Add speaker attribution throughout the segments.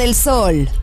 Speaker 1: Del sol.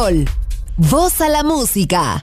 Speaker 1: Sol. Voz a la música.